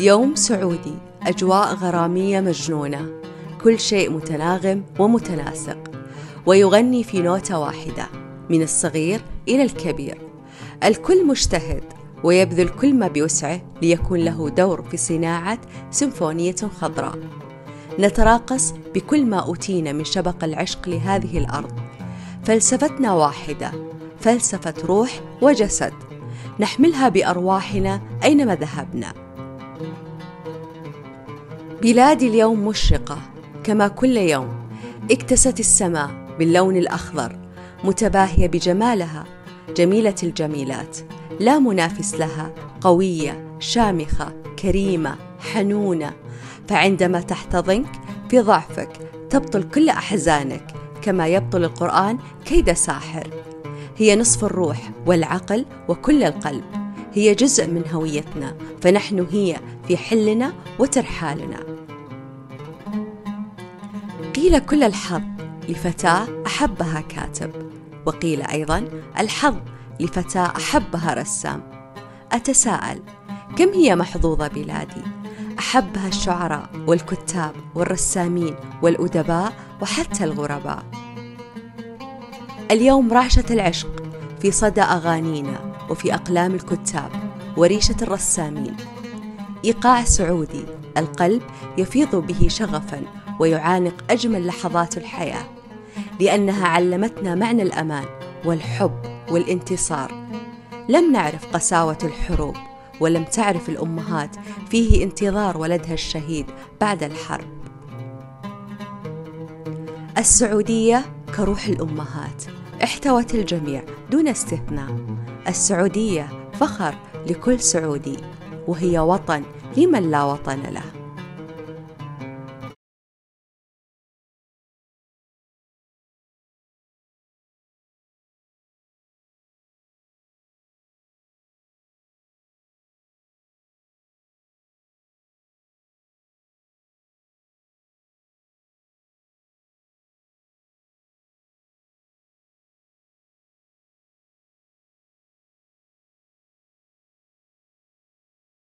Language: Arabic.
يوم سعودي أجواء غرامية مجنونة. كل شيء متناغم ومتناسق. ويغني في نوتة واحدة من الصغير إلى الكبير. الكل مجتهد ويبذل كل ما بوسعه ليكون له دور في صناعة سيمفونية خضراء. نتراقص بكل ما أوتينا من شبق العشق لهذه الأرض. فلسفتنا واحدة فلسفة روح وجسد. نحملها بأرواحنا أينما ذهبنا. بلادي اليوم مشرقة كما كل يوم اكتست السماء باللون الأخضر متباهية بجمالها جميلة الجميلات لا منافس لها قوية شامخة كريمة حنونة. فعندما تحتضنك في ضعفك تبطل كل أحزانك كما يبطل القرآن كيد ساحر. هي نصف الروح والعقل وكل القلب. هي جزء من هويتنا فنحن هي في حلنا وترحالنا. قيل كل الحظ لفتاة أحبها كاتب. وقيل أيضا الحظ لفتاة أحبها رسام. أتساءل كم هي محظوظة بلادي؟ أحبها الشعراء والكتاب والرسامين والأدباء وحتى الغرباء. اليوم رعشة العشق في صدى أغانينا وفي أقلام الكتاب وريشة الرسامين. إيقاع سعودي. القلب يفيض به شغفا ويعانق أجمل لحظات الحياة لأنها علمتنا معنى الأمان والحب والانتصار. لم نعرف قساوة الحروب ولم تعرف الأمهات فيه انتظار ولدها الشهيد بعد الحرب. السعودية كروح الأمهات احتوت الجميع دون استثناء. السعودية فخر لكل سعودي. وهي وطن لمن لا وطن له؟